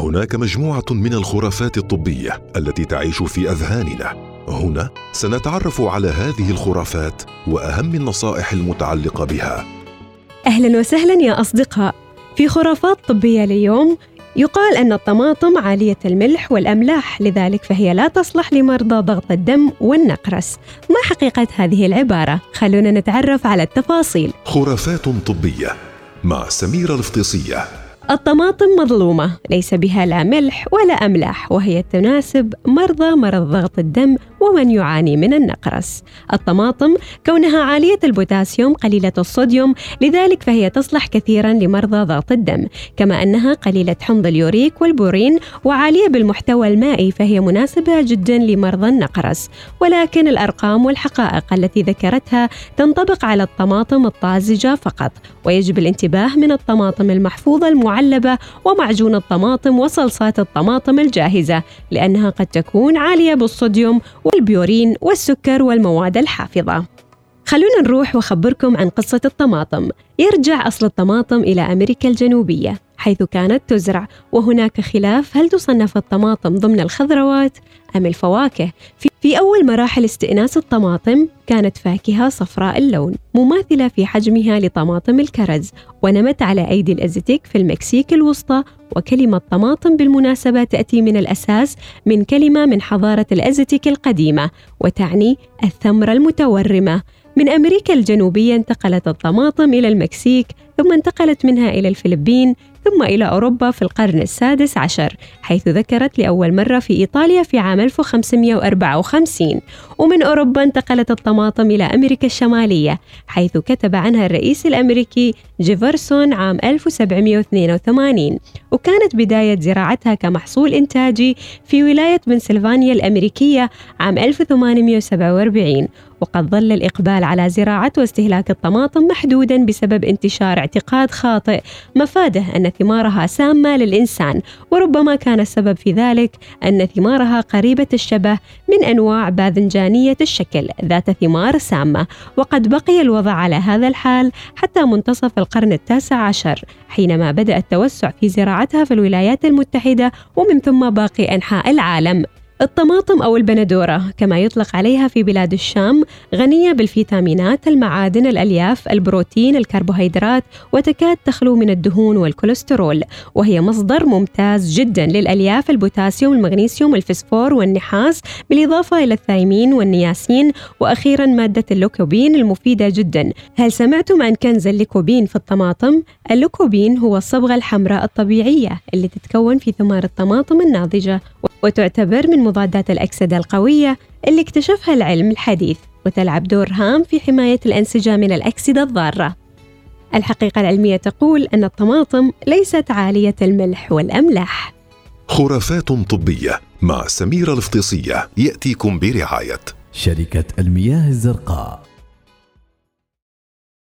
هناك مجموعة من الخرافات الطبية التي تعيش في أذهاننا. هنا سنتعرف على هذه الخرافات وأهم النصائح المتعلقة بها. أهلا وسهلا يا أصدقاء. في خرافات طبية اليوم يقال أن الطماطم عالية الملح والأملاح لذلك فهي لا تصلح لمرضى ضغط الدم والنقرس. ما حقيقة هذه العبارة؟ خلونا نتعرف على التفاصيل. خرافات طبية مع سميرة الفطيسية. الطماطم مظلومة ليس بها لا ملح ولا أملاح وهي تناسب مرضى مرض ضغط الدم ومن يعاني من النقرس. الطماطم كونها عالية البوتاسيوم قليلة الصوديوم لذلك فهي تصلح كثيرا لمرضى ضغط الدم. كما أنها قليلة حمض اليوريك والبورين وعالية بالمحتوى المائي فهي مناسبة جدا لمرضى النقرس. ولكن الأرقام والحقائق التي ذكرتها تنطبق على الطماطم الطازجة فقط ويجب الانتباه من الطماطم المحفوظة المعلبة ومعجون الطماطم وصلصات الطماطم الجاهزة لأنها قد تكون عالية بالصوديوم والبيورين والسكر والمواد الحافظة. خلونا نروح وأخبركم عن قصة الطماطم. يرجع أصل الطماطم إلى أمريكا الجنوبية. حيث كانت تزرع. وهناك خلاف هل تصنف الطماطم ضمن الخضروات أم الفواكه؟ في, أول مراحل استئناس الطماطم كانت فاكهة صفراء اللون مماثلة في حجمها لطماطم الكرز ونمت على أيدي الأزتك في المكسيك الوسطى. وكلمة طماطم بالمناسبة تأتي من الأساس من كلمة من حضارة الأزتك القديمة وتعني الثمرة المتورمة. من أمريكا الجنوبية انتقلت الطماطم إلى المكسيك ثم انتقلت منها إلى الفلبين ثم إلى أوروبا في القرن السادس عشر حيث ذكرت لأول مرة في إيطاليا في عام 1554 ومن أوروبا انتقلت الطماطم إلى أمريكا الشمالية حيث كتب عنها الرئيس الأمريكي جيفرسون عام 1782 وكانت بداية زراعتها كمحصول إنتاجي في ولاية بنسلفانيا الأمريكية عام 1847 وقد ظل الإقبال على زراعة واستهلاك الطماطم محدودا بسبب انتشار اعتقاد خاطئ مفاده أن ثمارها سامة للإنسان وربما كان السبب في ذلك أن ثمارها قريبة الشبه من أنواع باذنجانية الشكل ذات ثمار سامة وقد بقي الوضع على هذا الحال حتى منتصف القرن التاسع عشر حينما بدأ التوسع في زراعتها في الولايات المتحدة ومن ثم باقي أنحاء العالم. الطماطم أو البندورة كما يطلق عليها في بلاد الشام غنية بالفيتامينات، المعادن، الألياف، البروتين، الكربوهيدرات وتكاد تخلو من الدهون والكوليسترول، وهي مصدر ممتاز جدا للألياف، البوتاسيوم، المغنيسيوم، الفسفور والنحاس، بالإضافة إلى الثايمين والنياسين، وأخيرا مادة اللوكوبين المفيدة جدا. هل سمعتم عن كنز الليكوبين في الطماطم؟ اللوكوبين هو الصبغة الحمراء الطبيعية اللي تتكون في ثمار الطماطم الناضجة وتعتبر من مضادات الأكسدة القوية اللي اكتشفها العلم الحديث وتلعب دور هام في حماية الأنسجة من الأكسدة الضارة. الحقيقة العلمية تقول أن الطماطم ليست عالية الملح والأملاح. خرافات طبية مع سميرة الفطيسية يأتيكم برعاية شركة المياه الزرقاء